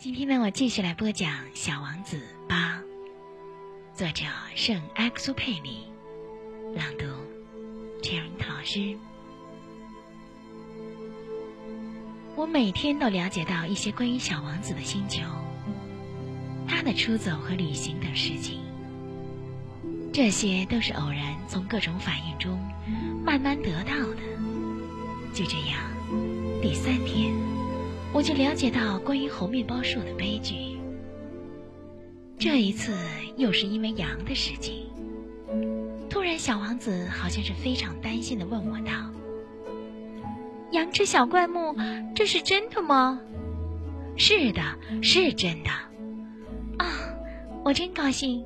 今天呢，我继续来播讲《小王子八》，作者圣埃克苏佩里，朗读 Cherry 老师。我每天都了解到一些关于小王子的星球、他的出走和旅行等事情，这些都是偶然从各种反应中慢慢得到的。就这样，第三天。我就了解到关于猴面包树的悲剧。这一次又是因为羊的事情。突然，小王子好像是非常担心的问我道：“羊吃小灌木，这是真的吗？”“是的，是真的。”啊，我真高兴。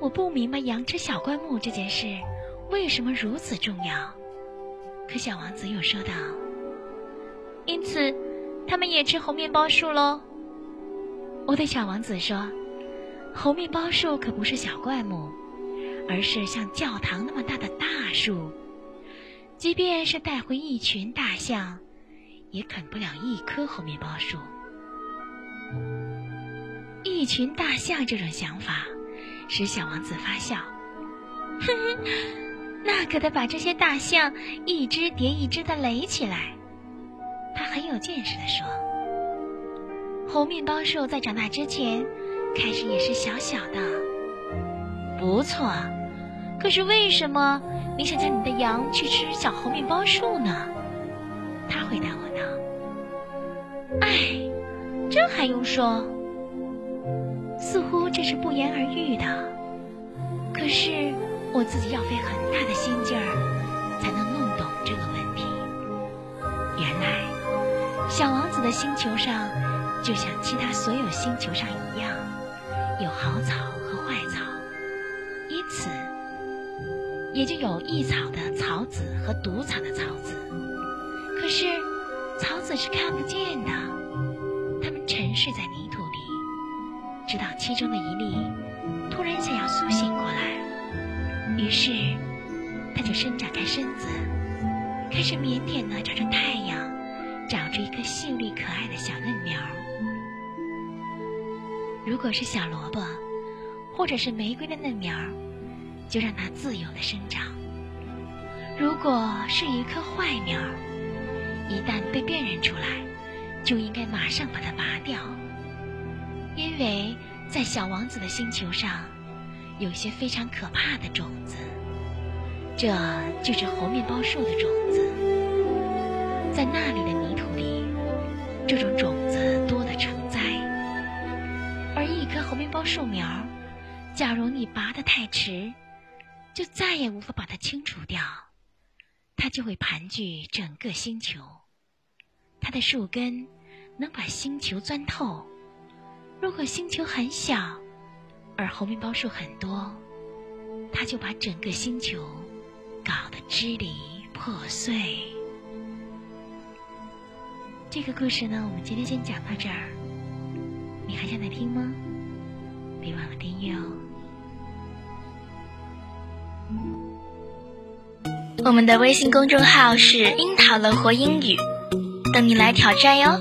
我不明白羊吃小灌木这件事为什么如此重要。可小王子又说道。因此，他们也吃猴面包树喽。我对小王子说：“猴面包树可不是小怪木，而是像教堂那么大的大树。即便是带回一群大象，也啃不了一棵猴面包树。一群大象这种想法，使小王子发笑。哼哼，那可得把这些大象一只叠一只的垒起来。”很有见识地说：“猴面包树在长大之前，开始也是小小的。不错，可是为什么你想叫你的羊去吃小猴面包树呢？”他回答我道：“哎，这还用说？似乎这是不言而喻的。可是我自己要费很大的心劲儿，的星球上，就像其他所有星球上一样，有好草和坏草，因此也就有益草的草籽和毒草的草籽。可是草籽是看不见的，它们沉睡在泥土里，直到其中的一粒突然想要苏醒过来，于是它就伸展开身子，开始腼腆地朝着太阳。如果是小萝卜，或者是玫瑰的嫩苗，就让它自由的生长；如果是一棵坏苗，一旦被辨认出来，就应该马上把它拔掉，因为在小王子的星球上，有些非常可怕的种子，这就是猴面包树的种子，在那里的泥土里。这种种面包树苗，假如你拔得太迟，就再也无法把它清除掉，它就会盘踞整个星球。它的树根能把星球钻透。如果星球很小，而猴面包树很多，它就把整个星球搞得支离破碎。这个故事呢，我们今天先讲到这儿。你还想再听吗？别忘了订阅哦。我们的微信公众号是“樱桃乐活英语”，等你来挑战哟。